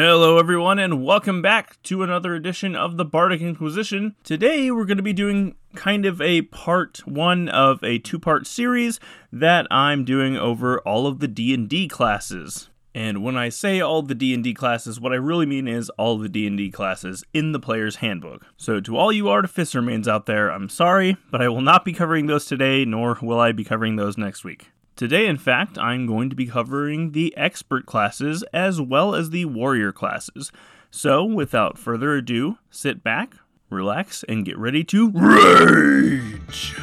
Hello, everyone, and welcome back to another edition of the Bardic Inquisition. Today, we're going to be doing kind of a part one of a two-part series that I'm doing over all of the D&D classes. And when I say all the D&D classes, what I really mean is all the D&D classes in the player's handbook. So to all you artificer mains out there, I'm sorry, but I will not be covering those today, nor will I be covering those next week. Today, in fact, I'm going to be covering the expert classes as well as the warrior classes. So, without further ado, sit back, relax, and get ready to rage!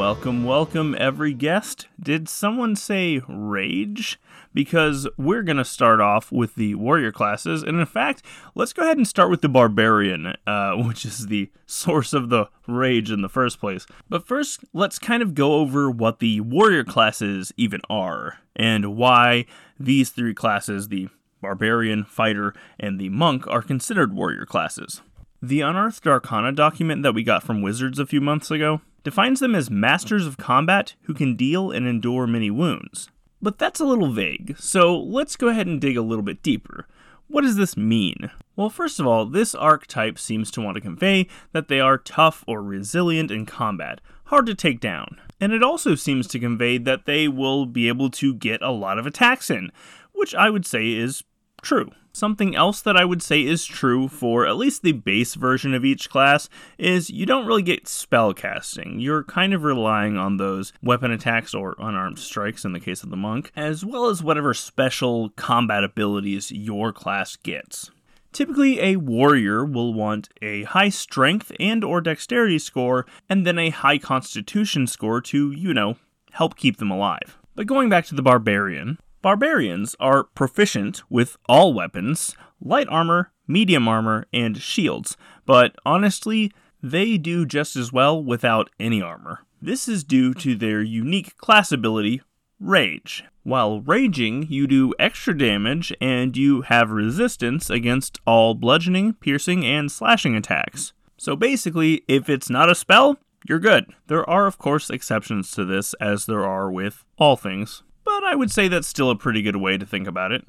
Welcome, welcome, every guest. Did someone say rage? Because we're going to start off with the warrior classes. And in fact, let's go ahead and start with the barbarian, uh, which is the source of the rage in the first place. But first, let's kind of go over what the warrior classes even are and why these three classes, the barbarian, fighter, and the monk, are considered warrior classes. The Unearthed Arcana document that we got from Wizards a few months ago defines them as masters of combat who can deal and endure many wounds. But that's a little vague, so let's go ahead and dig a little bit deeper. What does this mean? Well, first of all, this archetype seems to want to convey that they are tough or resilient in combat, hard to take down. And it also seems to convey that they will be able to get a lot of attacks in, which I would say is true. Something else that I would say is true for at least the base version of each class is you don't really get spell casting. You're kind of relying on those weapon attacks or unarmed strikes in the case of the monk, as well as whatever special combat abilities your class gets. Typically, a warrior will want a high strength and or dexterity score and then a high constitution score to, you know, help keep them alive. But going back to the barbarian, Barbarians are proficient with all weapons, light armor, medium armor, and shields, but honestly, they do just as well without any armor. This is due to their unique class ability, Rage. While raging, you do extra damage and you have resistance against all bludgeoning, piercing, and slashing attacks. So basically, if it's not a spell, you're good. There are, of course, exceptions to this, as there are with all things but I would say that's still a pretty good way to think about it.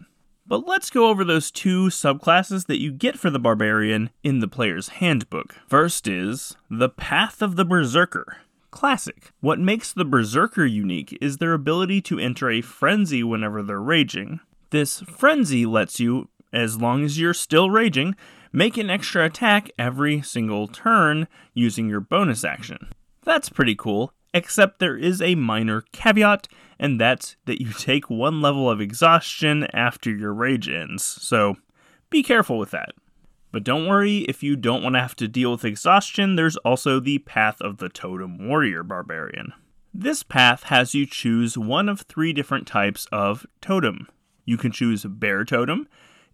But let's go over those two subclasses that you get for the barbarian in the player's handbook. First is the Path of the Berserker. Classic. What makes the Berserker unique is their ability to enter a frenzy whenever they're raging. This frenzy lets you, as long as you're still raging, make an extra attack every single turn using your bonus action. That's pretty cool, except there is a minor caveat, and that's that you take one level of exhaustion after your rage ends, so be careful with that. But don't worry if you don't want to have to deal with exhaustion, there's also the Path of the Totem Warrior Barbarian. This path has you choose one of three different types of totem. You can choose Bear Totem,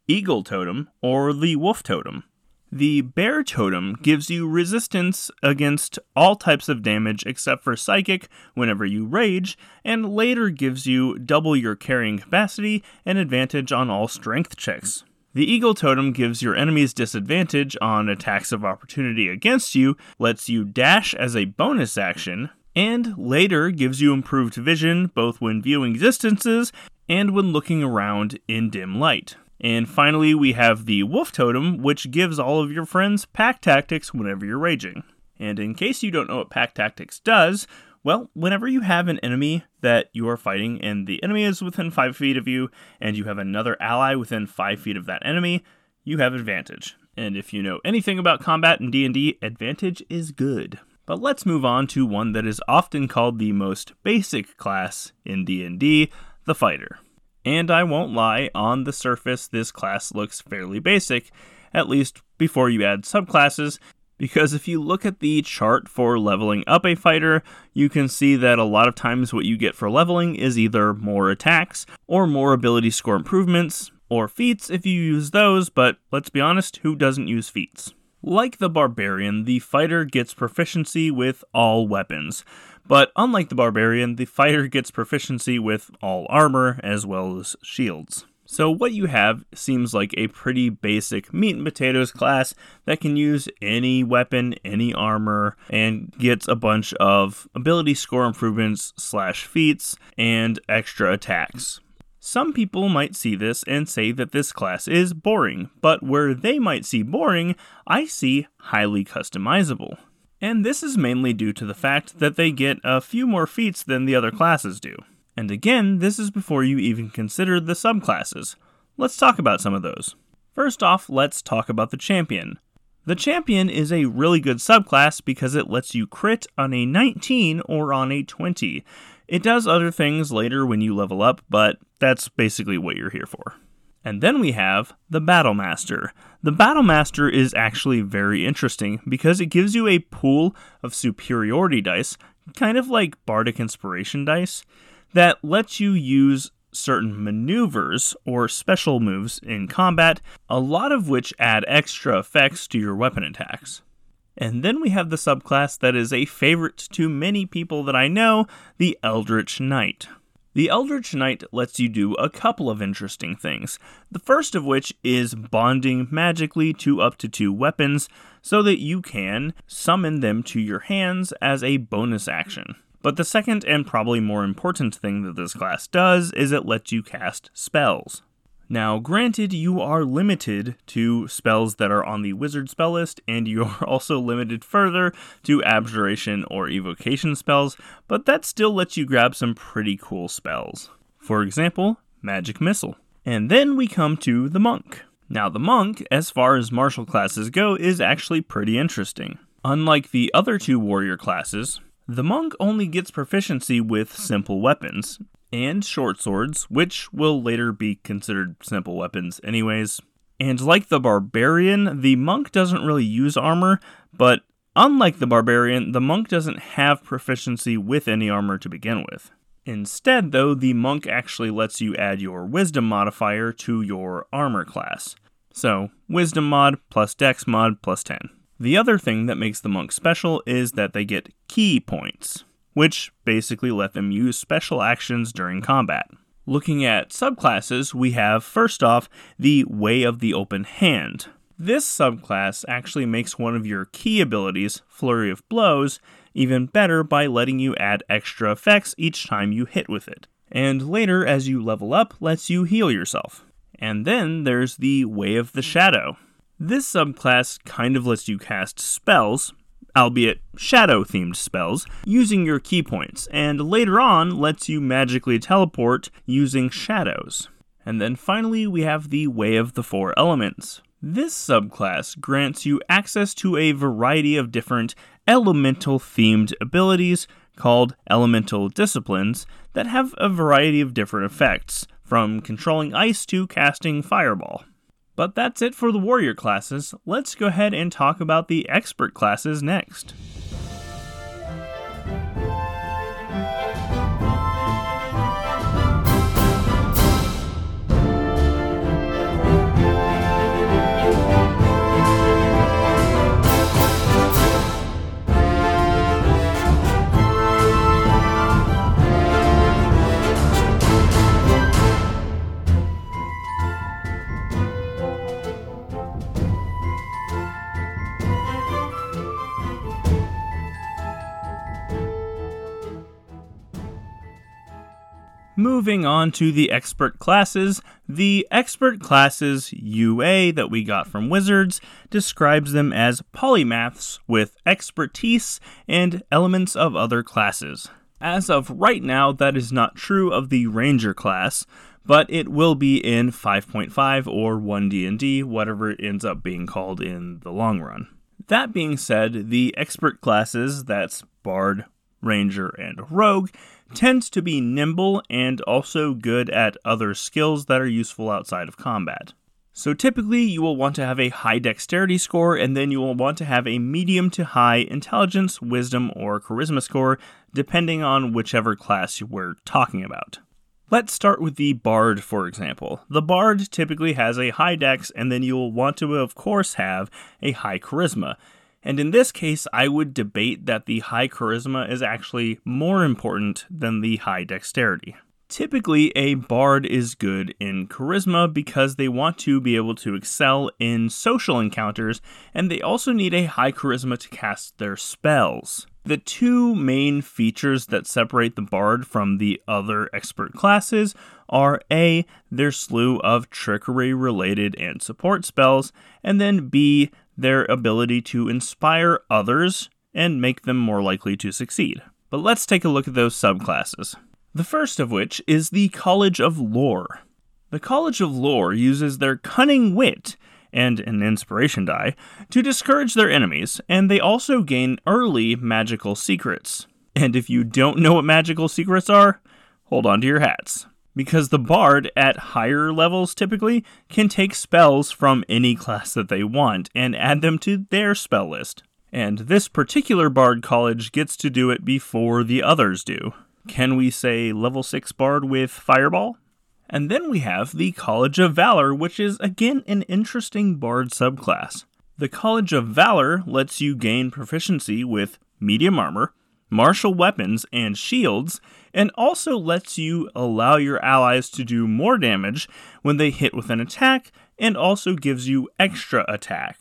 Eagle Totem, or the Wolf Totem. The Bear Totem gives you resistance against all types of damage except for psychic whenever you rage, and later gives you double your carrying capacity and advantage on all strength checks. The Eagle Totem gives your enemies disadvantage on attacks of opportunity against you, lets you dash as a bonus action, and later gives you improved vision both when viewing distances and when looking around in dim light. And finally, we have the Wolf Totem, which gives all of your friends pack tactics whenever you're raging. And in case you don't know what pack tactics does, well, whenever you have an enemy that you are fighting and the enemy is within 5 feet of you and you have another ally within 5 feet of that enemy, you have advantage. And if you know anything about combat in D&D, advantage is good. But let's move on to one that is often called the most basic class in D&D, the fighter. And I won't lie, on the surface, this class looks fairly basic, at least before you add subclasses, Because if you look at the chart for leveling up a fighter, you can see that a lot of times what you get for leveling is either more attacks or more ability score improvements, or feats if you use those, but let's be honest, who doesn't use feats? Like the barbarian, the fighter gets proficiency with all weapons. But unlike the barbarian, the fighter gets proficiency with all armor as well as shields. So, what you have seems like a pretty basic meat and potatoes class that can use any weapon, any armor, and gets a bunch of ability score improvements slash feats and extra attacks. Some people might see this and say that this class is boring, but where they might see boring, I see highly customizable. And this is mainly due to the fact that they get a few more feats than the other classes do. And again, this is before you even consider the subclasses. Let's talk about some of those. First off, let's talk about the champion. The champion is a really good subclass because it lets you crit on a 19 or on a 20. It does other things later when you level up, but that's basically what you're here for. And then we have the Battle Master. The Battle Master is actually very interesting because it gives you a pool of superiority dice, kind of like Bardic Inspiration dice that lets you use certain maneuvers or special moves in combat, a lot of which add extra effects to your weapon attacks. And then we have the subclass that is a favorite to many people that I know the Eldritch Knight. The Eldritch Knight lets you do a couple of interesting things. The first of which is bonding magically to up to two weapons so that you can summon them to your hands as a bonus action. But the second and probably more important thing that this class does is it lets you cast spells. Now, granted, you are limited to spells that are on the wizard spell list, and you are also limited further to abjuration or evocation spells, but that still lets you grab some pretty cool spells. For example, Magic Missile. And then we come to the Monk. Now, the Monk, as far as martial classes go, is actually pretty interesting. Unlike the other two warrior classes, the monk only gets proficiency with simple weapons and short swords, which will later be considered simple weapons, anyways. And like the barbarian, the monk doesn't really use armor, but unlike the barbarian, the monk doesn't have proficiency with any armor to begin with. Instead, though, the monk actually lets you add your wisdom modifier to your armor class. So, wisdom mod plus dex mod plus 10. The other thing that makes the monk special is that they get ki points, which basically let them use special actions during combat. Looking at subclasses, we have first off the Way of the Open Hand. This subclass actually makes one of your key abilities, Flurry of Blows, even better by letting you add extra effects each time you hit with it. And later, as you level up, lets you heal yourself. And then there's the Way of the Shadow. This subclass kind of lets you cast spells, albeit shadow themed spells, using your ki points, and later on lets you magically teleport using shadows. And then finally, we have the Way of the Four Elements. This subclass grants you access to a variety of different elemental themed abilities called elemental disciplines that have a variety of different effects, from controlling ice to casting fireball. But that's it for the warrior classes. Let's go ahead and talk about the expert classes next. Moving on to the expert classes, the expert classes UA that we got from Wizards describes them as polymaths with expertise and elements of other classes. As of right now, that is not true of the Ranger class, but it will be in 5.5 or 1D&D, whatever it ends up being called in the long run. That being said, the expert classes, that's Bard, Ranger, and Rogue, tends to be nimble and also good at other skills that are useful outside of combat. So typically, you will want to have a high dexterity score, and then you will want to have a medium to high intelligence, wisdom, or charisma score, depending on whichever class we're talking about. Let's start with the Bard, for example. The Bard typically has a high dex, and then you'll want to, of course, have a high charisma. And in this case, I would debate that the high charisma is actually more important than the high dexterity. Typically, a bard is good in charisma because they want to be able to excel in social encounters, and they also need a high charisma to cast their spells. The two main features that separate the bard from the other expert classes are A, their slew of trickery related and support spells, and then B, their ability to inspire others and make them more likely to succeed. But let's take a look at those subclasses. The first of which is the College of Lore. The College of Lore uses their cunning wit and an inspiration die to discourage their enemies, and they also gain early magical secrets. And if you don't know what magical secrets are, hold on to your hats because the bard at higher levels typically can take spells from any class that they want and add them to their spell list. And this particular bard college gets to do it before the others do. Can we say level 6 bard with fireball? And then we have the College of Valor, which is again an interesting bard subclass. The College of Valor lets you gain proficiency with medium armor, martial weapons, and shields, and also lets you allow your allies to do more damage when they hit with an attack, and also gives you extra attack.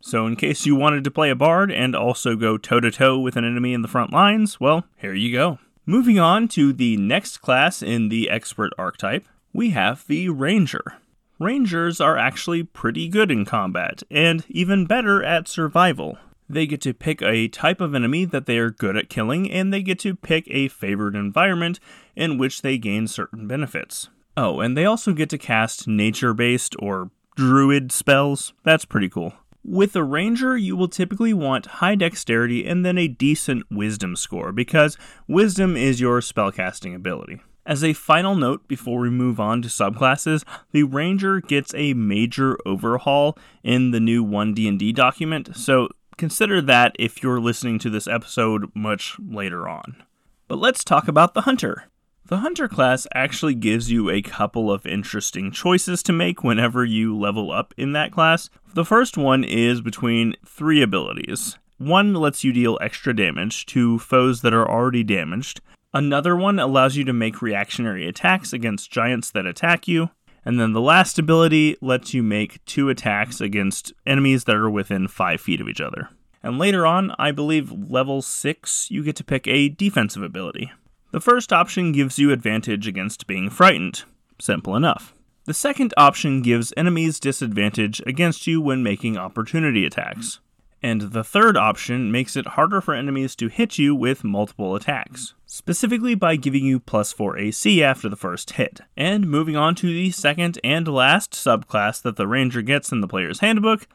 So, in case you wanted to play a bard and also go toe to toe with an enemy in the front lines, well, here you go. Moving on to the next class in the expert archetype, we have the Ranger. Rangers are actually pretty good in combat, and even better at survival. They get to pick a type of enemy that they are good at killing, and they get to pick a favored environment in which they gain certain benefits. Oh, and they also get to cast nature based or druid spells. That's pretty cool. With a ranger, you will typically want high dexterity and then a decent wisdom score because wisdom is your spellcasting ability. As a final note before we move on to subclasses, the ranger gets a major overhaul in the new 1D&D document, so consider that if you're listening to this episode much later on. But let's talk about the Hunter. The Hunter class actually gives you a couple of interesting choices to make whenever you level up in that class. The first one is between three abilities. One lets you deal extra damage to foes that are already damaged. Another one allows you to make reactionary attacks against giants that attack you. And then the last ability lets you make two attacks against enemies that are within 5 feet of each other. And later on, I believe level 6, you get to pick a defensive ability. The first option gives you advantage against being frightened. Simple enough. The second option gives enemies disadvantage against you when making opportunity attacks. And the third option makes it harder for enemies to hit you with multiple attacks specifically by giving you plus 4 AC after the first hit. And moving on to the second and last subclass that the Ranger gets in the player's handbook,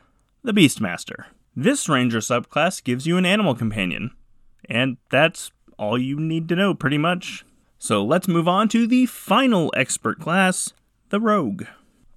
the Beastmaster. This Ranger subclass gives you an animal companion, and that's all you need to know pretty much. So let's move on to the final expert class, the Rogue.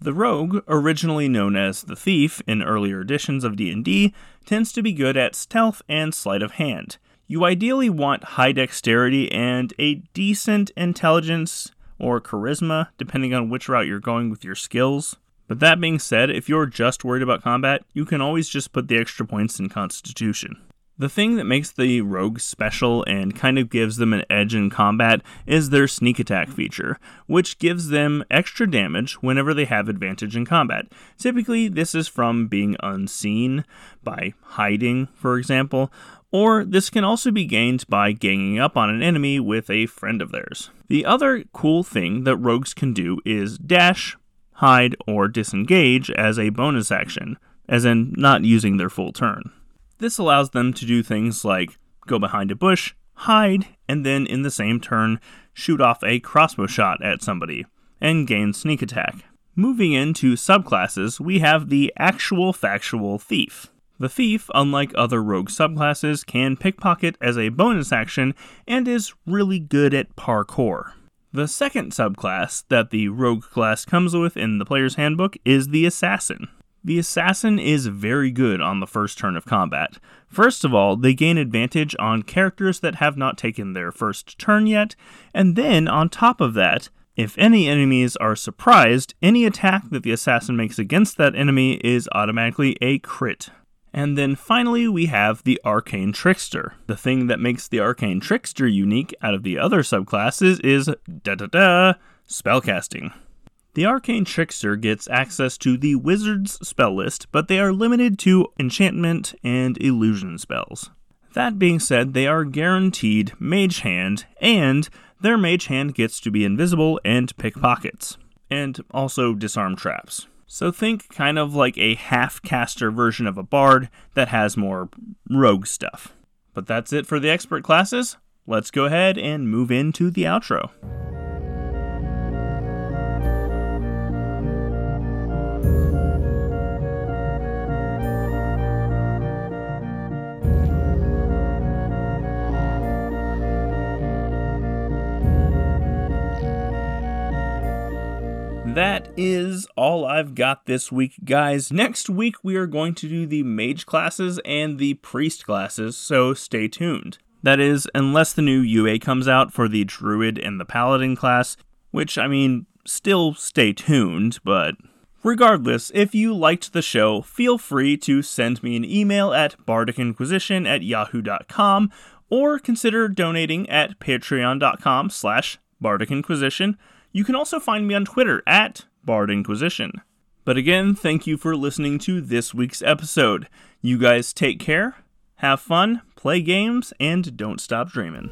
The Rogue, originally known as the Thief in earlier editions of D&D, tends to be good at stealth and sleight of hand you ideally want high dexterity and a decent intelligence or charisma, depending on which route you're going with your skills. But that being said, if you're just worried about combat, you can always just put the extra points in Constitution. The thing that makes the rogue special and kind of gives them an edge in combat is their sneak attack feature, which gives them extra damage whenever they have advantage in combat. Typically, this is from being unseen by hiding, for example, or this can also be gained by ganging up on an enemy with a friend of theirs. The other cool thing that rogues can do is dash, hide, or disengage as a bonus action, as in not using their full turn. This allows them to do things like go behind a bush, hide, and then in the same turn shoot off a crossbow shot at somebody and gain sneak attack. Moving into subclasses, we have the actual factual thief. The thief, unlike other rogue subclasses, can pickpocket as a bonus action and is really good at parkour. The second subclass that the rogue class comes with in the player's handbook is the assassin. The assassin is very good on the first turn of combat. First of all, they gain advantage on characters that have not taken their first turn yet, and then on top of that, if any enemies are surprised, any attack that the assassin makes against that enemy is automatically a crit. And then finally, we have the Arcane Trickster. The thing that makes the Arcane Trickster unique out of the other subclasses is da da da spellcasting. The Arcane Trickster gets access to the Wizard's spell list, but they are limited to enchantment and illusion spells. That being said, they are guaranteed Mage Hand, and their Mage Hand gets to be invisible and pickpockets, and also disarm traps. So think kind of like a half caster version of a bard that has more rogue stuff. But that's it for the expert classes. Let's go ahead and move into the outro. Is all I've got this week, guys. Next week, we are going to do the mage classes and the priest classes, so stay tuned. That is, unless the new UA comes out for the druid and the paladin class, which, I mean, still stay tuned, but Regardless, if you liked the show, feel free to send me an email at bardicinquisition at yahoo.com or consider donating at patreon.com slash bardicinquisition. You can also find me on Twitter at Bard Inquisition. But again, thank you for listening to this week's episode. You guys take care, have fun, play games, and don't stop dreaming.